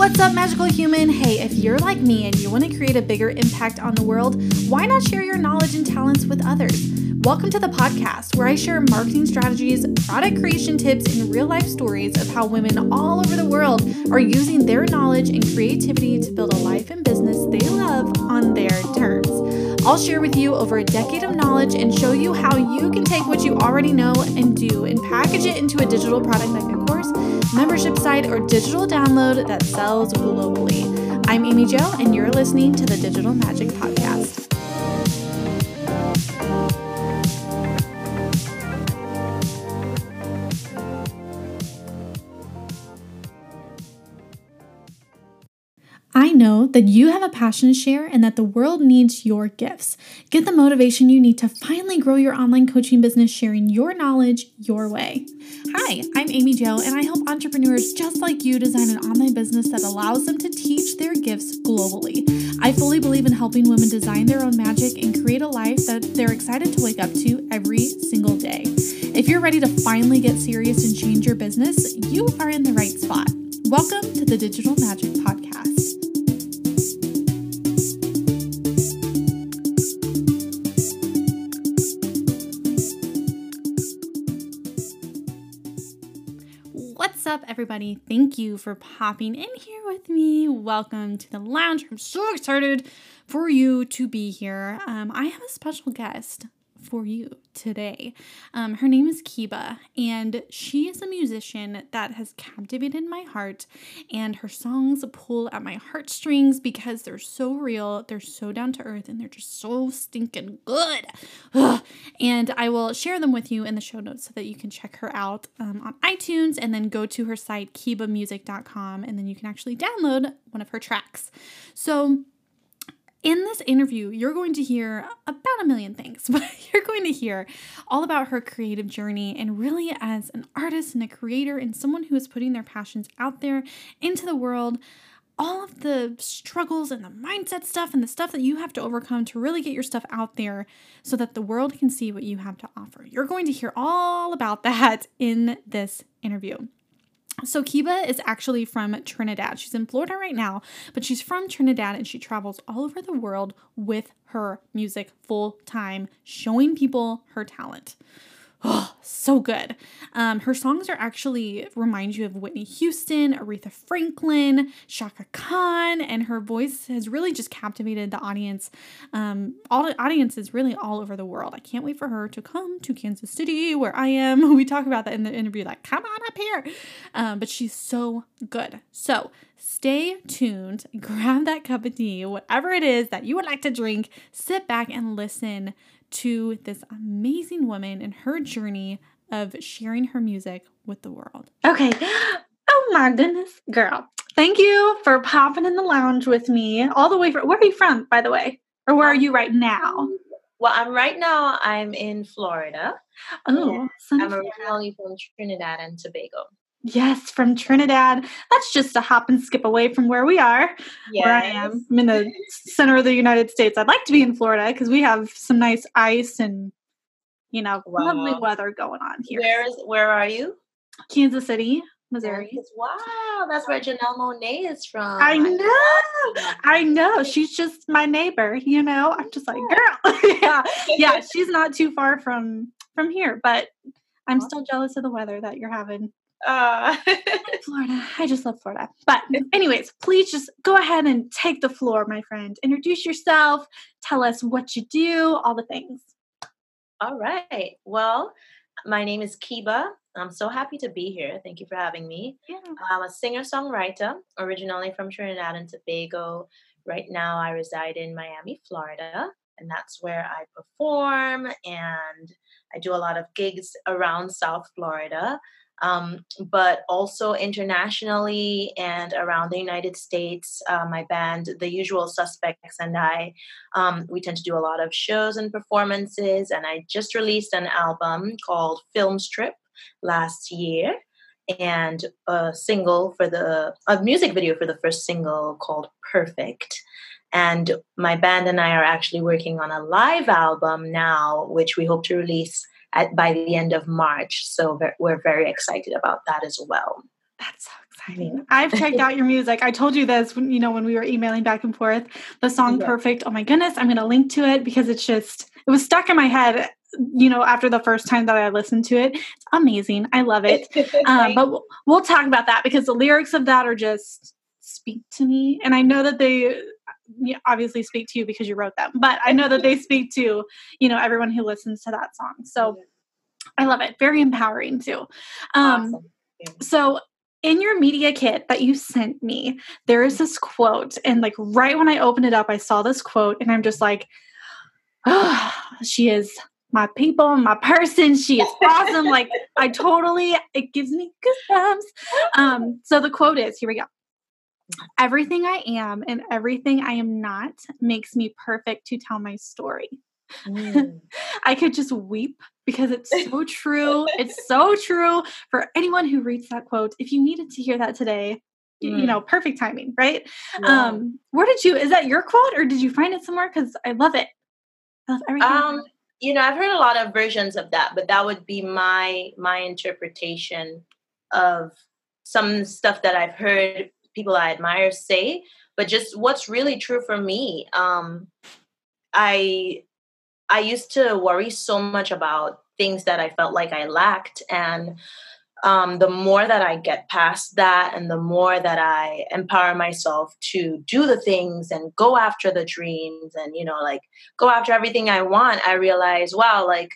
What's up, magical human? Hey, if you're like me and you want to create a bigger impact on the world, why not share your knowledge and talents with others? Welcome to the podcast where I share marketing strategies, product creation tips, and real life stories of how women all over the world are using their knowledge and creativity to build a life and business they love on their terms. I'll share with you over a decade of knowledge and show you how you can take what you already know and do and package it into a digital product a course, membership site, or digital download that sells globally. I'm Amy Joe, and you're listening to the Digital Magic Podcast. That you have a passion to share and that the world needs your gifts. Get the motivation you need to finally grow your online coaching business sharing your knowledge your way. Hi, I'm Amy Joe, and I help entrepreneurs just like you design an online business that allows them to teach their gifts globally. I fully believe in helping women design their own magic and create a life that they're excited to wake up to every single day. If you're ready to finally get serious and change your business, you are in the right spot. Welcome to the Digital Magic Podcast. Everybody? Thank you for popping in here with me. Welcome to the lounge. I'm so excited for you to be here. Um, I have a special guest for you today. Um, her name is Keba, and she is a musician that has captivated my heart. And her songs pull at my heartstrings because they're so real, they're so down to earth, and they're just so stinking good. Ugh. And I will share them with you in the show notes so that you can check her out um, on iTunes and then go to her site, kebamusic.com, and then you can actually download one of her tracks. So, in this interview, you're going to hear about a million things, but you're going to hear all about her creative journey and really as an artist and a creator and someone who is putting their passions out there into the world, all of the struggles and the mindset stuff and the stuff that you have to overcome to really get your stuff out there so that the world can see what you have to offer. You're going to hear all about that in this interview. So, Keba is actually from Trinidad. She's in Florida right now, but she's from Trinidad and she travels all over the world with her music full time, showing people her talent. Oh, so good. Um, her songs are actually remind you of Whitney Houston, Aretha Franklin, Chaka Khan, and her voice has really just captivated the audience. Um, all the audiences really all over the world. I can't wait for her to come to Kansas City, where I am. We talk about that in the interview, like, come on up here. Um, but she's so good. So stay tuned, grab that cup of tea, whatever it is that you would like to drink, sit back and listen to this amazing woman and her journey of sharing her music with the world. Okay. Oh my goodness, girl. Thank you for popping in the lounge with me all the way from where are you from, by the way? Or where are you right now? Well, I'm right now I'm in Florida. Oh, I'm originally from Trinidad and Tobago. Yes, from Trinidad. That's just a hop and skip away from where we are. Yes. Where I am. I'm in the center of the United States. I'd like to be in Florida because we have some nice ice and you know Wow. lovely weather going on here. Where is where are you? Kansas City, Missouri. Wow, that's where Janelle Monáe is from. I know. I know. She's just my neighbor, you know. I'm just like, girl. yeah. Yeah, she's not too far from from here, but I'm still jealous of the weather that you're having Uh, Florida. I just love Florida. But, anyways, please just go ahead and take the floor, my friend. Introduce yourself. Tell us what you do, all the things. all right. Well, my name is Keba. I'm so happy to be here. Thank you for having me. Yeah. I'm a singer songwriter, originally from Trinidad and Tobago. Right now, I reside in Miami, Florida, and that's where I perform and I do a lot of gigs around South Florida, um, but also internationally and around the United States. Uh, my band, The Usual Suspects, and I, um, we tend to do a lot of shows and performances. And I just released an album called Film Strip last year and a single for the a music video for the first single called Perfect. And my band and I are actually working on a live album now, which we hope to release at by the end of March. So we're very excited about that as well. That's so exciting. I've checked out your music. I told you this when you know when we were emailing back and forth. The song yeah. "Perfect." Oh my goodness, I'm going to link to it because it's just it was stuck in my head. You know, after the first time that I listened to it, it's amazing. I love it. um, but we'll, we'll talk about that because the lyrics of that are just speak to me, and I know that they obviously speak to you because you wrote them, but I know that they speak to you know everyone who listens to that song. So. I love it. Very empowering too. Um, awesome. So in your media kit that you sent me, there is this quote. And like right when I opened it up, I saw this quote and I'm just like, oh, she is my people, my person. She is awesome. like I totally, it gives me goosebumps. Um, so the quote is, here we go. Everything I am and everything I am not makes me perfect to tell my story. Mm. I could just weep because it's so true. it's so true for anyone who reads that quote. If you needed to hear that today, mm. you know, perfect timing, right? Yeah. Um, where did you is that your quote or did you find it somewhere? Because I love it. I love everything. Um, you know, I've heard a lot of versions of that, but that would be my my interpretation of some stuff that I've heard people I admire say, but just what's really true for me. Um, I I used to worry so much about things that I felt like I lacked. And um, the more that I get past that and the more that I empower myself to do the things and go after the dreams and, you know, like go after everything I want, I realize, wow, like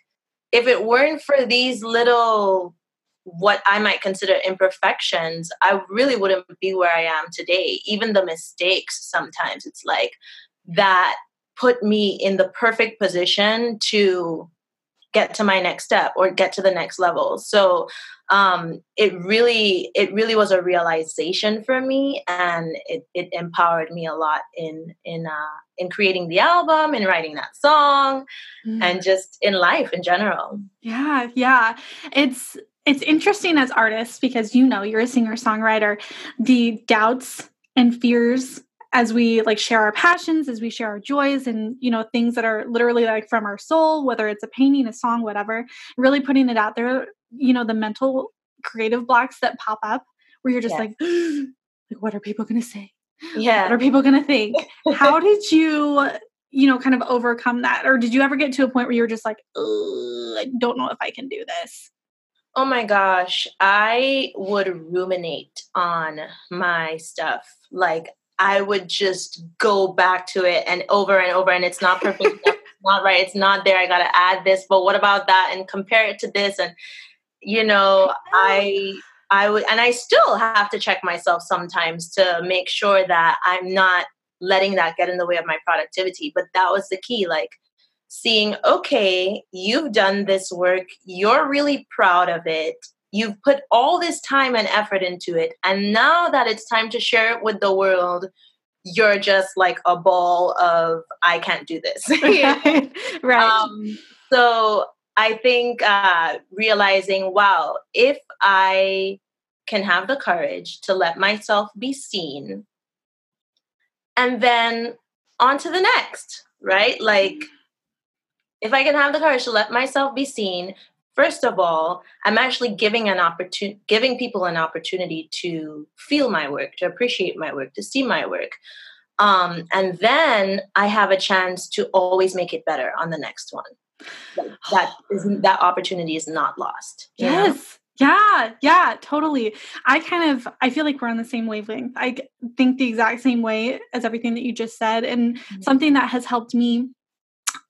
if it weren't for these little what I might consider imperfections, I really wouldn't be where I am today. Even the mistakes sometimes, it's like that put me in the perfect position to get to my next step or get to the next level so um, it really it really was a realization for me and it, it empowered me a lot in in uh, in creating the album in writing that song mm. and just in life in general yeah yeah it's it's interesting as artists because you know you're a singer songwriter the doubts and fears as we like share our passions as we share our joys and you know things that are literally like from our soul whether it's a painting a song whatever really putting it out there you know the mental creative blocks that pop up where you're just yeah. like like what are people going to say yeah. what are people going to think? How did you you know kind of overcome that? Or did you ever get to a point where you were just like i don't know if i can do this Oh my gosh, I would ruminate on my stuff. Like I would just go back to it and over and over, and it's not perfect, it's not right, it's not there. I got to add this, but what about that? And compare it to this, and you know, I I would, and I still have to check myself sometimes to make sure that I'm not letting that get in the way of my productivity. But that was the key, like seeing, okay, you've done this work, you're really proud of it, You've put all this time and effort into it. And now that it's time to share it with the world, you're just like a ball of, I can't do this. right. right. Um, so I think uh, realizing, wow, if I can have the courage to let myself be seen, and then on to the next, right? Like, if I can have the courage to let myself be seen, first of all i'm actually giving an opportunity giving people an opportunity to feel my work to appreciate my work to see my work um, and then i have a chance to always make it better on the next one that is that opportunity is not lost yes know? Yeah, yeah, totally. I kind of I feel like we're on the same wavelength. I think the exact same way as everything that you just said and mm-hmm. something that has helped me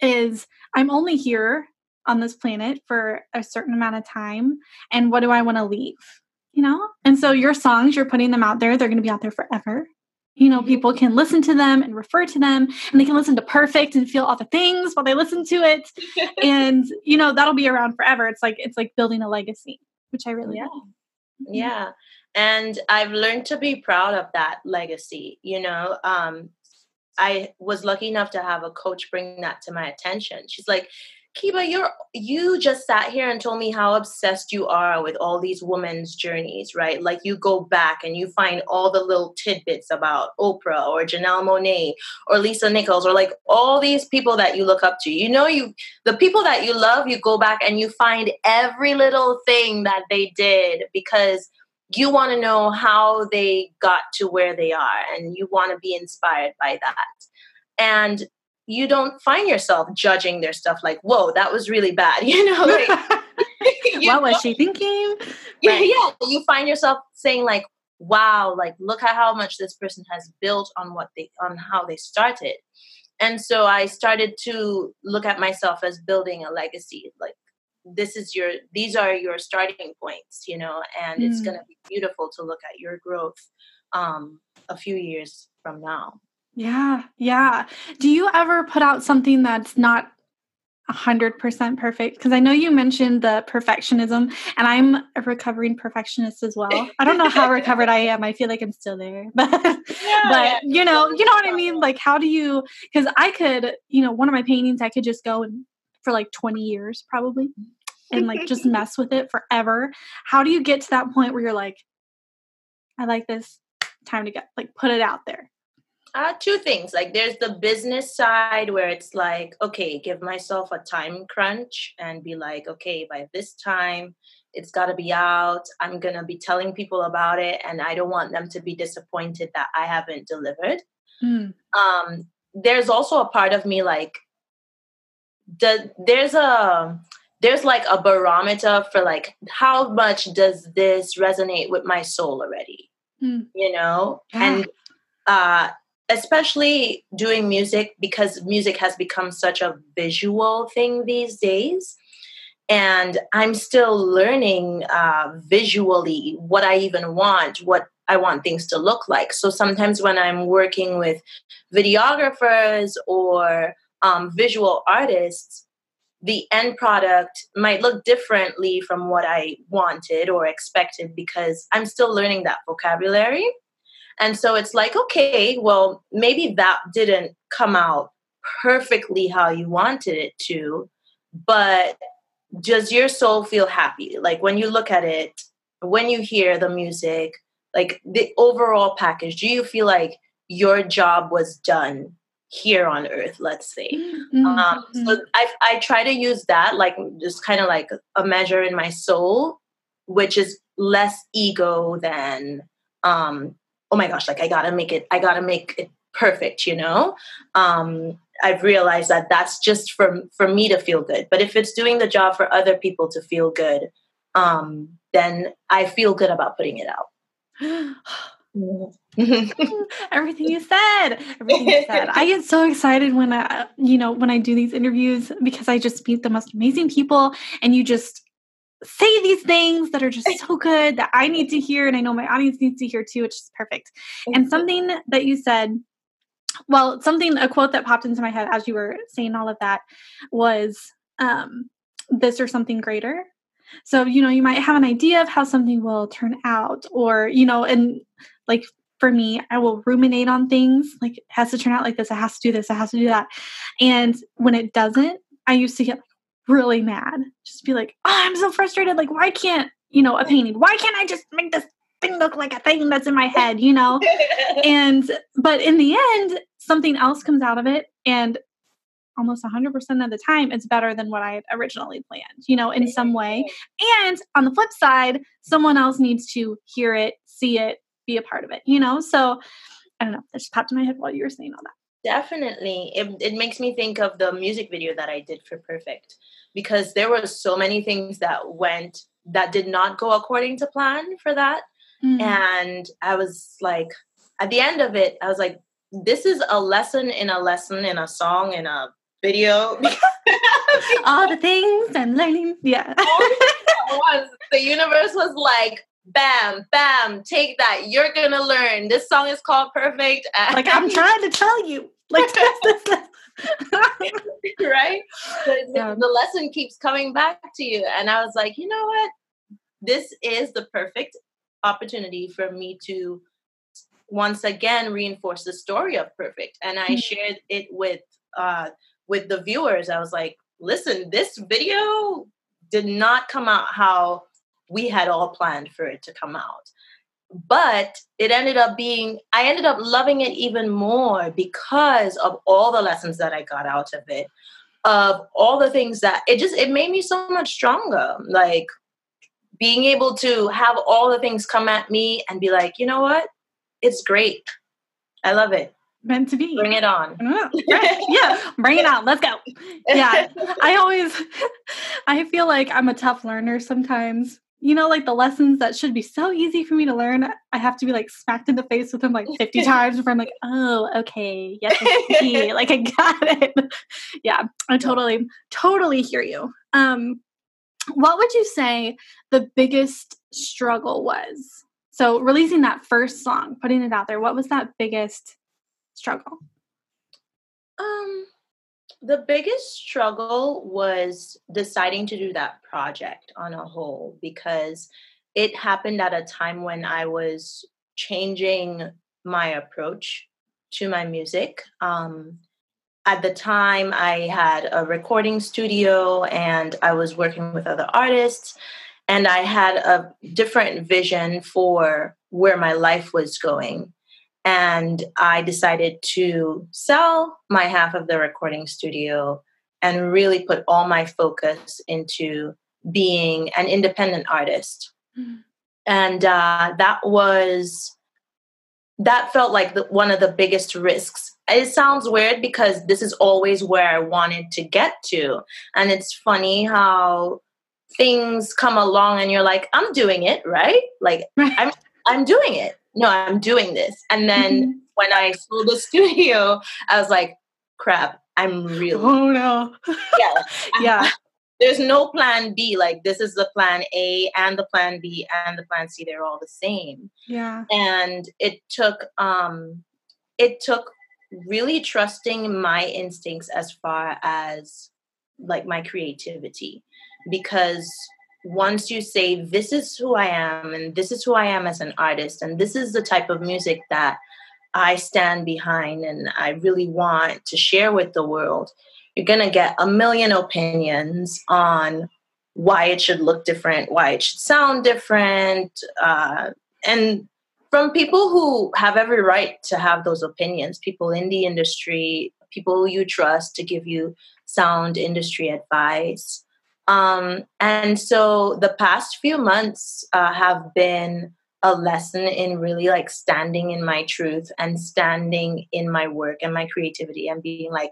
is I'm only here on this planet for a certain amount of time and what do i want to leave you know? And so your songs you're putting them out there they're going to be out there forever. You know people can listen to them and refer to them and they can listen to perfect and feel all the things while they listen to it. And you know that'll be around forever. It's like it's like building a legacy which i really yeah. mm-hmm. yeah. And i've learned to be proud of that legacy you know? Um i was lucky enough to have a coach bring that to my attention she's like Keba, you're you just sat here and told me how obsessed you are with all these women's journeys, right? Like you go back and you find all the little tidbits about Oprah or Janelle Monáe or Lisa Nichols or like all these people that you look up to. You know, you the people that you love, you go back and you find every little thing that they did because you want to know how they got to where they are and you want to be inspired by that and you don't find yourself judging their stuff like whoa that was really bad you know like, you what know? was she thinking yeah right. yeah you find yourself saying like wow like look at how much this person has built on what they on how they started and so i started to look at myself as building a legacy like this is your these are your starting points you know and mm. it's going to be beautiful to look at your growth um a few years from now. Yeah yeah. Do you ever put out something that's not 100% perfect? Because i know you mentioned the perfectionism and i'm a recovering perfectionist as well. I don't know how recovered i am. I feel like i'm still there but yeah, but you know you know what i mean? Like how do you because i could you know one of my paintings i could just go and for like 20 years probably and like just mess with it forever. How do you get to that point where you're like, I like this, time to get like put it out there? Uh, two things. Like there's the business side where it's like, okay, give myself a time crunch and be like, okay, by this time it's got to be out. I'm going to be telling people about it and I don't want them to be disappointed that I haven't delivered. Mm. Um, there's also a part of me like, the, there's a there's like a barometer for like how much does this resonate with my soul already mm. you know yeah. and uh especially doing music because music has become such a visual thing these days and i'm still learning uh, visually what i even want what i want things to look like so sometimes when i'm working with videographers or um, visual artists the end product might look differently from what I wanted or expected because I'm still learning that vocabulary. And so it's like, okay, well, maybe that didn't come out perfectly how you wanted it to, but does your soul feel happy? Like when you look at it, when you hear the music, like the overall package, do you feel like your job was done here on earth let's say. Mm-hmm. um, so mm-hmm. I, I try to use that like just kind of like a measure in my soul which is less ego than um oh my gosh like i gotta make it i gotta make it perfect you know? Um i've realized that that's just for for me to feel good. But if it's doing the job for other people to feel good um then i feel good about putting it out everything you said everything you said. I get so excited when i you know when i do these interviews because i just meet the most amazing people and you just say these things that are just so good that i need to hear and i know my audience needs to hear too which is perfect. And something that you said well something a quote that popped into my head as you were saying all of that was um this or something greater so you know you might have an idea of how something will turn out or you know and like for me, I will ruminate on things like it has to turn out like this, it has to do this, it has to do that. And when it doesn't, I used to get really mad. Just be like, oh, I'm so frustrated. Like, why can't, you know, a painting, why can't I just make this thing look like a thing that's in my head, you know? and, but in the end, something else comes out of it. And almost 100% of the time, it's better than what I had originally planned, you know, in some way. And on the flip side, someone else needs to hear it, see it, be a part of it, you know? So I don't know. That just popped in my head while you were saying all that. Definitely. It, it makes me think of the music video that I did for Perfect because there were so many things that went that did not go according to plan for that. Mm-hmm. And I was like, at the end of it, I was like, this is a lesson in a lesson in a song in a video. all the things I'm learning. Yeah. the universe was like, bam, bam, take that. You're gonna learn. This song is called Perfect. like I'm trying to tell you. Like this, this, this. right? The, yeah. the lesson keeps coming back to you. And I was like, you know what? This is the perfect opportunity for me to once again reinforce the story of perfect and i mm-hmm. shared it with uh with the viewers i was like listen this video did not come out how we had all planned for it to come out. But it ended up being, I ended up loving it even more because of all the lessons that I got out of it, of all the things that it just, it made me so much stronger. Like, being able to have all the things come at me and be like, you know what? It's great. I love it. Meant to be. Bring it on. yeah, bring it on. Let's go. Yeah. I always, I feel like I'm a tough learner sometimes. You know, like the lessons that should be so easy for me to learn, I have to be like smacked in the face with them like 50 times before I'm like, oh, okay. Yes, like I got it. Yeah, I totally, totally hear you. Um, what would you say the biggest struggle was? So, releasing that first song, putting it out there, what was that biggest struggle? Um, the biggest struggle was deciding to do that project on a whole because it happened at a time when I was changing my approach to my music. Um, at the time i had a recording studio and i was working with other artists and i had a different vision for where my life was going and i decided to sell my half of the recording studio and really put all my focus into being an independent artist mm-hmm. and uh, that was that felt like the, one of the biggest risks it sounds weird because this is always where I wanted to get to. And it's funny how things come along and you're like, I'm doing it, right? Like I'm I'm doing it. No, I'm doing this. And then mm-hmm. when I sold the studio, I was like, crap, I'm really Oh no. yeah. yeah. There's no plan B. Like this is the plan A and the plan B and the plan C. They're all the same. Yeah. And it took um it took really trusting my instincts as far as like my creativity because once you say this is who i am and this is who i am as an artist and this is the type of music that i stand behind and i really want to share with the world you're going to get a million opinions on why it should look different why it should sound different uh, and from people who have every right to have those opinions, people in the industry, people you trust to give you sound industry advice. Um, and so the past few months uh, have been a lesson in really like standing in my truth and standing in my work and my creativity and being like,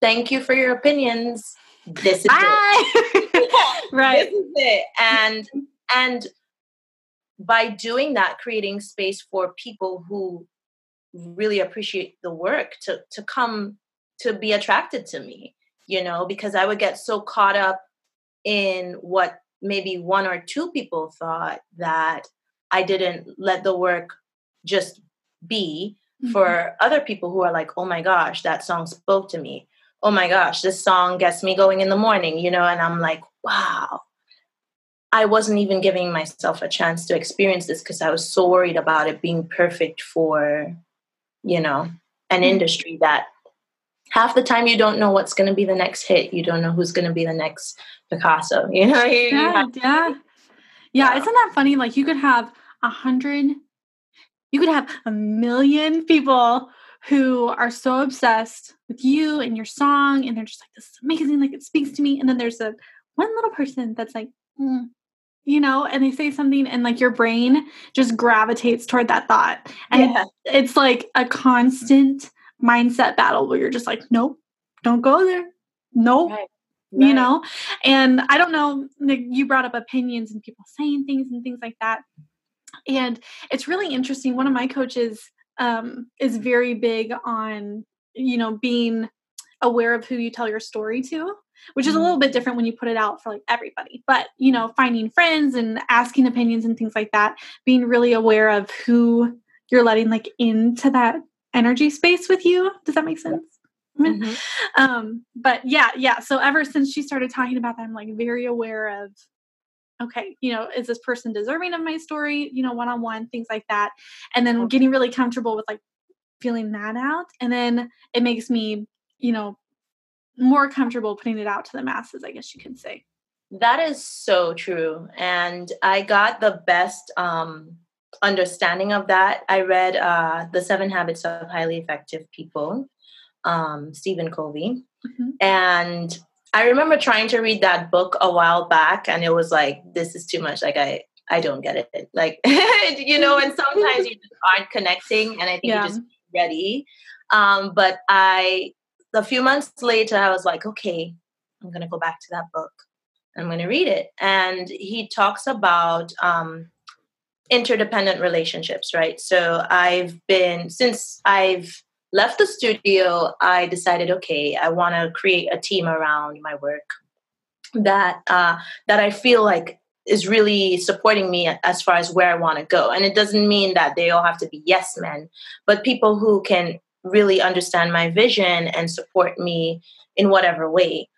thank you for your opinions. This is it. right. This is it. And and by doing that creating space for people who really appreciate the work to to come to be attracted to me you know because i would get so caught up in what maybe one or two people thought that i didn't let the work just be mm-hmm. for other people who are like oh my gosh that song spoke to me oh my gosh this song gets me going in the morning you know and i'm like wow I wasn't even giving myself a chance to experience this because I was so worried about it being perfect for, you know, an mm-hmm. industry that half the time you don't know what's going to be the next hit. You don't know who's going to be the next Picasso. You know? You, yeah, you yeah. yeah. Yeah. Isn't that funny? Like you could have a hundred, you could have a million people who are so obsessed with you and your song and they're just like this is amazing like it speaks to me and then there's a one little person that's like mm, you know, and they say something and like your brain just gravitates toward that thought. And yeah. it's, it's like a constant mindset battle where you're just like, nope, don't go there. Nope. Right. Right. You know, and I don't know, you brought up opinions and people saying things and things like that. And it's really interesting. One of my coaches um, is very big on, you know, being aware of who you tell your story to which is a little mm-hmm. bit different when you put it out for like everybody. But, you know, finding friends and asking opinions and things like that, being really aware of who you're letting like into that energy space with you. Does that make sense? Mm-hmm. Um, but yeah, yeah. So ever since she started talking about that, I'm like very aware of okay, you know, is this person deserving of my story, you know, one on one, things like that. And then getting really comfortable with like feeling that out. And then it makes me, you know, more comfortable putting it out to the masses, I guess you could say. That is so true. And I got the best um, understanding of that. I read uh, The Seven Habits of Highly Effective People, um, Stephen Covey. Mm-hmm. And I remember trying to read that book a while back, and it was like, this is too much. Like I, I don't get it. Like you know, and sometimes you just aren't connecting, and I think yeah. you just ready. Um, but I, a few months later, I was like, okay, I'm gonna go back to that book. I'm gonna read it, and he talks about um, interdependent relationships, right? So I've been since I've left the studio, I decided, okay, I want to create a team around my work that uh, that I feel like is really supporting me as far as where I want to go. And it doesn't mean that they all have to be yes men, but people who can really understand my vision and support me in whatever way.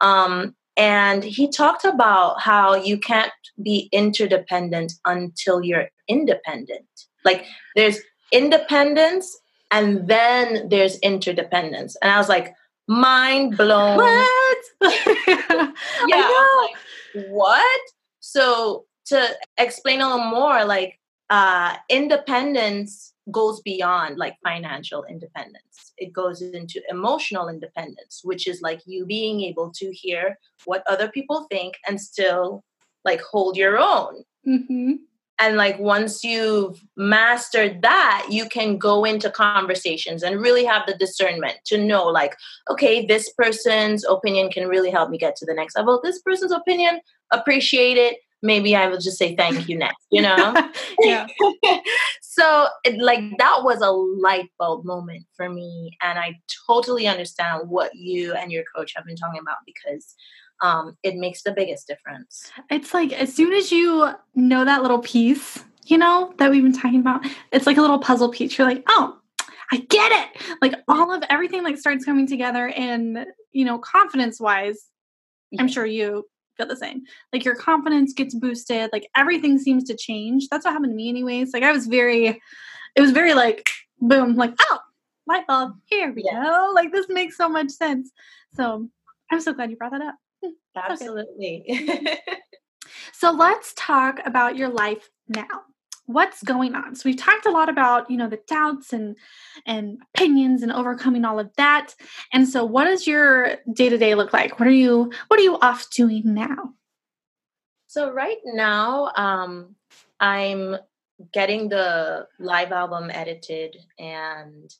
Um, and he talked about how you can't be interdependent until you're independent. Like there's independence and then there's interdependence. And I was like, mind blown. What? yeah. Like, what? So to explain a little more, like uh, independence goes beyond like financial independence. It goes into emotional independence, which is like you being able to hear what other people think and still like hold your own. Mm-hmm and like once you've mastered that you can go into conversations and really have the discernment to know like okay this person's opinion can really help me get to the next level this person's opinion appreciate it maybe i will just say thank you next you know yeah so it, like that was a light bulb moment for me and i totally understand what you and your coach have been talking about because um, it makes the biggest difference. It's like as soon as you know that little piece, you know, that we've been talking about, it's like a little puzzle piece. You're like, oh, I get it. Like all of everything like starts coming together and you know, confidence wise, yeah. I'm sure you feel the same. Like your confidence gets boosted, like everything seems to change. That's what happened to me anyways. Like I was very it was very like boom, like, oh, light bulb, here we yeah. go. Like this makes so much sense. So I'm so glad you brought that up. Hmm, Absolutely. so let's talk about your life now. What's going on? So we've talked a lot about, you know, the doubts and and opinions and overcoming all of that. And so what does your day-to-day look like? What are you what are you off doing now? So right now, um, I'm getting the live album edited and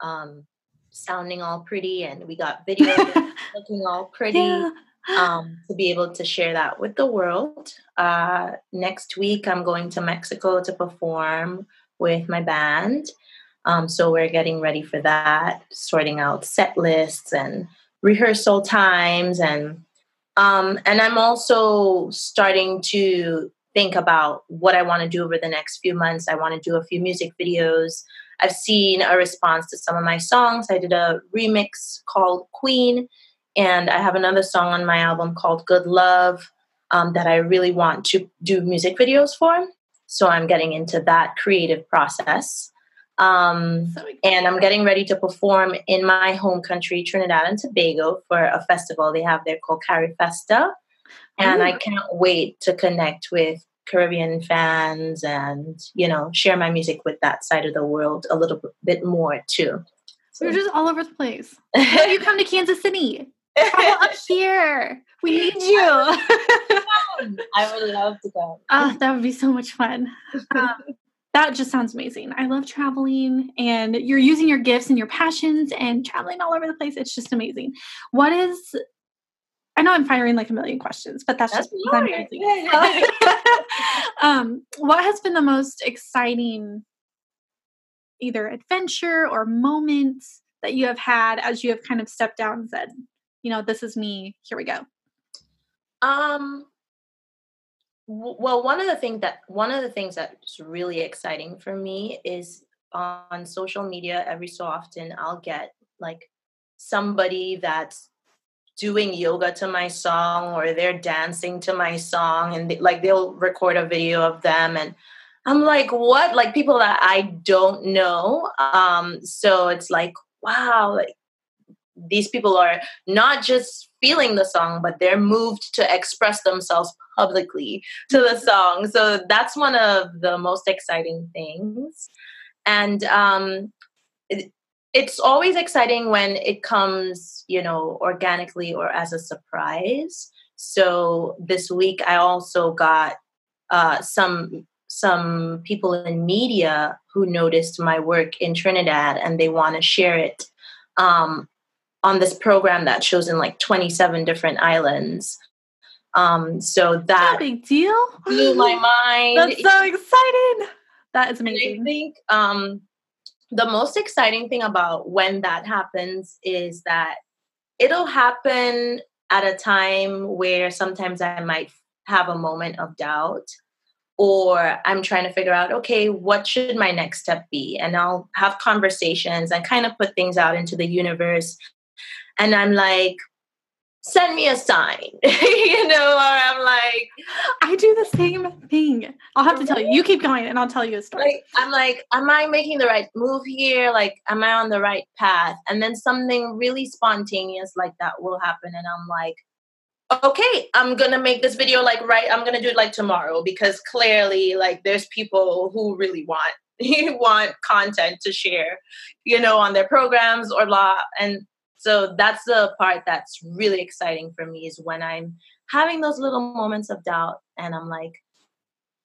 um, sounding all pretty, and we got video looking all pretty. Yeah um, to be able to share that with the world. Uh, next week, I'm going to Mexico to perform with my band. Um, so we're getting ready for that, sorting out set lists and rehearsal times, and um, and I'm also starting to think about what I want to do over the next few months. I want to do a few music videos. I've seen a response to some of my songs. I did a remix called Queen and I have another song on my album called Good Love um, that I really want to do music videos for. So I'm getting into that creative process. Um, and I'm getting ready to perform in my home country, Trinidad and Tobago, for a festival they have there called Carifesta. And Ooh. I can't wait to connect with Caribbean fans and, you know, share my music with that side of the world a little bit more too. So. You're just all over the place. you come to Kansas City? Up here. We need you. I would love to go. Oh, that would be so much fun. Um, that just sounds amazing. I love traveling and you're using your gifts and your passions and traveling all over the place. It's just amazing. What is I know I'm firing like a million questions, but that's, that's just amazing. um, what has been the most exciting either adventure or moment that you have had as you have kind of stepped out and said, you know, this is me. Here we go. Um well, one of the things that one of the things that's really exciting for me is on social media every so often I'll get like somebody that's doing yoga to my song or they're dancing to my song and they, like they'll record a video of them and I'm like what like people that I don't know um so it's like wow like these people are not just feeling the song, but they're moved to express themselves publicly to the song. So that's one of the most exciting things. And um, it, it's always exciting when it comes, you know, organically or as a surprise. So this week I also got uh, some some people in media who noticed my work in Trinidad and they want to share it um, on this program that shows in like 27 different islands. Um, so that big deal blew my mind. That's so exciting. That is amazing. And I think um, the most exciting thing about when that happens is that it'll happen at a time where sometimes I might have a moment of doubt or I'm trying to figure out, okay, what should my next step be? And I'll have conversations and kind of put things out into the universe. And I'm like, send me a sign, you know, or I'm like, I do the same thing. I'll have to tell you. You keep going and I'll tell you a story. Like, I'm like, am I making the right move here? Like, am I on the right path? And then something really spontaneous like that will happen. And I'm like, okay, I'm gonna make this video like right, I'm gonna do it like tomorrow because clearly like there's people who really want You want content to share, you know, on their programs or law, And so that's the part that's really exciting for me is when I'm having those little moments of doubt and I'm like,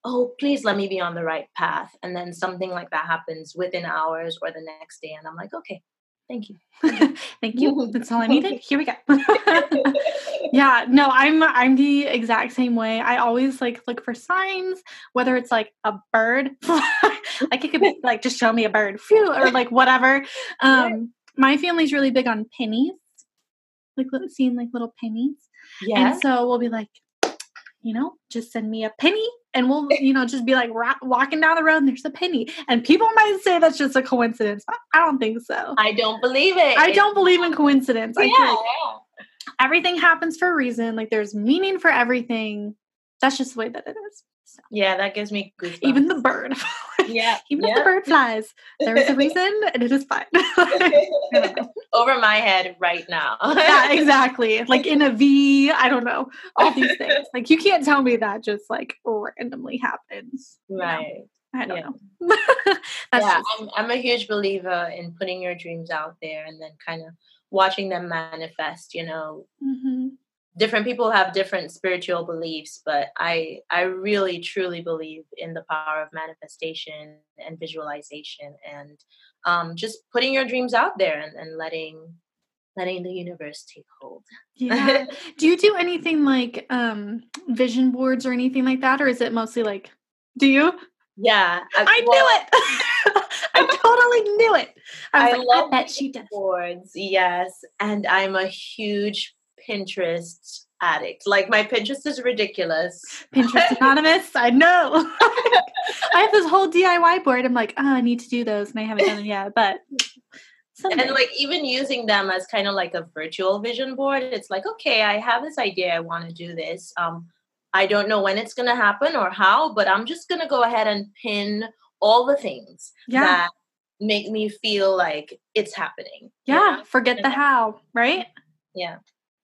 oh, please let me be on the right path. And then something like that happens within hours or the next day. And I'm like, okay, thank you. thank you. That's all I needed. Here we go. yeah, no, I'm I'm the exact same way. I always like look for signs, whether it's like a bird, like it could be like just show me a bird, phew, or like whatever. Um, my family's really big on pennies, like seeing like little pennies. Yeah. And so we'll be like, you know, just send me a penny and we'll, you know, just be like ra- walking down the road and there's a penny. And people might say that's just a coincidence. I don't think so. I don't believe it. I don't believe in coincidence. Yeah, I like everything happens for a reason. Like there's meaning for everything. That's just the way that it is. So. Yeah, that gives me goosebumps. Even the bird. Yeah. Even if the bird flies, there is a reason and it is fine. Over my head right now. yeah, exactly. Like in a V, I don't know. All these things. Like you can't tell me that just like randomly happens. Right. know? I don't yeah. know. yeah, just... I'm, I'm a huge believer in putting your dreams out there and then kind of watching them manifest, you know. Mm-hmm different people have different spiritual beliefs but i i really truly believe in the power of manifestation and visualization and um, just putting your dreams out there and, and letting letting the universe take hold. Yeah. Do you do anything like um vision boards or anything like that or is it mostly like do you? Yeah i, I well, knew it! I totally knew it! I, I like, love that she does. boards yes and i'm a huge Pinterest addict. Like my Pinterest is ridiculous. Pinterest anonymous. I know. I have this whole DIY board. I'm like, oh, I need to do those, and I haven't done them yet. But someday. and like even using them as kind of like a virtual vision board, it's like, okay, I have this idea. I want to do this. Um, I don't know when it's going to happen or how, but I'm just going to go ahead and pin all the things yeah. that make me feel like it's happening. Yeah, forget the how, right? Yeah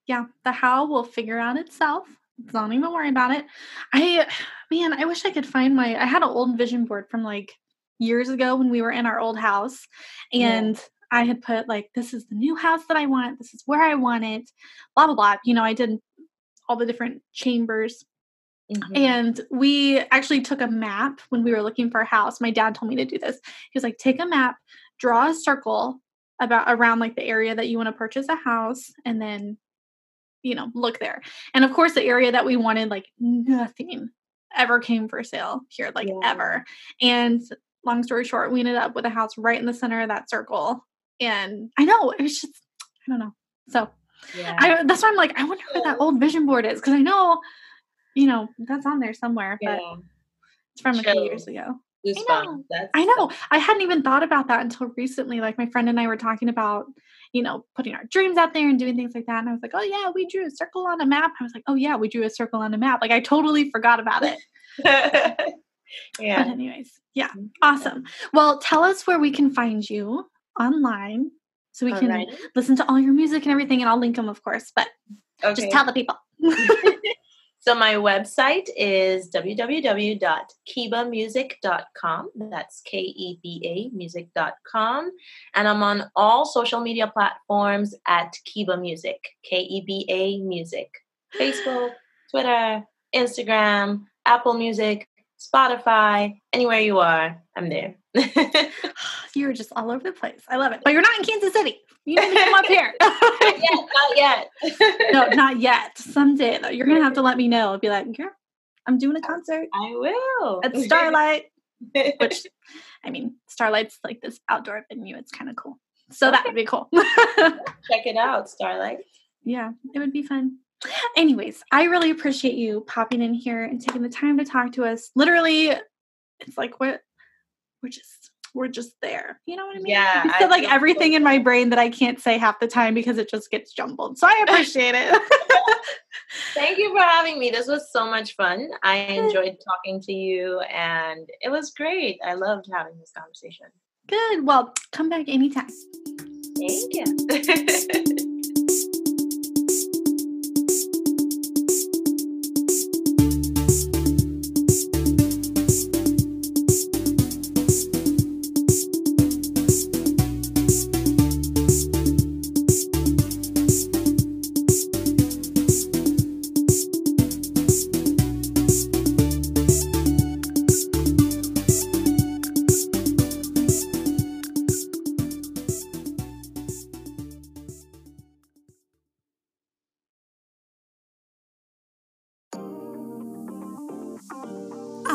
yeah, the how will figure out itself. Don't even worry about it. I, man, I wish I could find my. I had an old vision board from like years ago when we were in our old house, and yeah. I had put like, this is the new house that I want. This is where I want it. Blah blah blah. You know, I did all the different chambers. Mm-hmm. And we actually took a map when we were looking for a house. My dad told me to do this. He was like, take a map, draw a circle about around like the area that you want to purchase a house, and then you know, look there. And of course, the area that we wanted, like nothing ever came for sale here, like yeah. ever. And long story short, we ended up with a house right in the center of that circle. And I know it was just, I don't know. So yeah. I, that's why I'm like, I wonder where that old vision board is because I know, you know, that's on there somewhere, but it's from a few years ago. I know. I know. I hadn't even thought about that until recently. Like my friend and I were talking about you know, putting our dreams out there and doing things like that. And I was like, oh, yeah, we drew a circle on a map. I was like, oh, yeah, we drew a circle on a map. Like, I totally forgot about it. yeah. But, anyways, yeah, mm-hmm. awesome. Well, tell us where we can find you online so we all can right. listen to all your music and everything. And I'll link them, of course, but okay. just tell the people. So my website is www.keba music.com. That's K E B A music.com. And I'm on all social media platforms at Keba Music, K E B A Music. Facebook, Twitter, Instagram, Apple Music, Spotify, anywhere you are, I'm there. you're just all over the place. I love it. But you're not in Kansas City. You need to come up here. not yet. Not yet. no, not yet. Someday though. You're gonna have to let me know. Be like, yeah, I'm doing a concert. I will. At Starlight. Which I mean, Starlight's like this outdoor venue. It's kind of cool. So that would be cool. Check it out, Starlight. Yeah, it would be fun. Anyways, I really appreciate you popping in here and taking the time to talk to us. Literally, it's like what we're just we're just there. You know what I mean? Yeah. You said like everything in my brain that I can't say half the time because it just gets jumbled. So I appreciate it. Thank you for having me. This was so much fun. I enjoyed talking to you and it was great. I loved having this conversation. Good. Well, come back anytime. Thank you.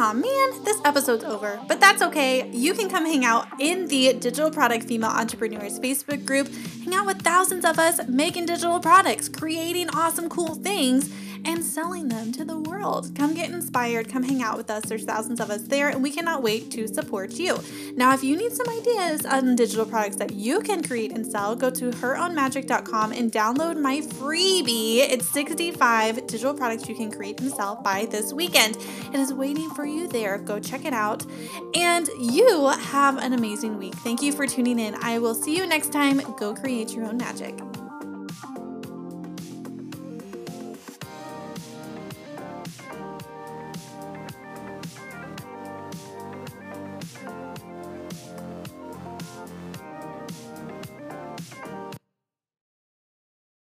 Aw man, this episode's over, but that's okay. You can come hang out in the Digital Product Female Entrepreneurs Facebook group, hang out with thousands of us making digital products, creating awesome, cool things and selling them to the world. Come get inspired, come hang out with us. There's thousands of us there, and we cannot wait to support you. Now, if you need some ideas on digital products that you can create and sell, go to herownmagic.com and download my freebie. It's 65 digital products you can create and sell by this weekend. It is waiting for you there. Go check it out. And you have an amazing week. Thank you for tuning in. I will see you next time. Go create your own magic.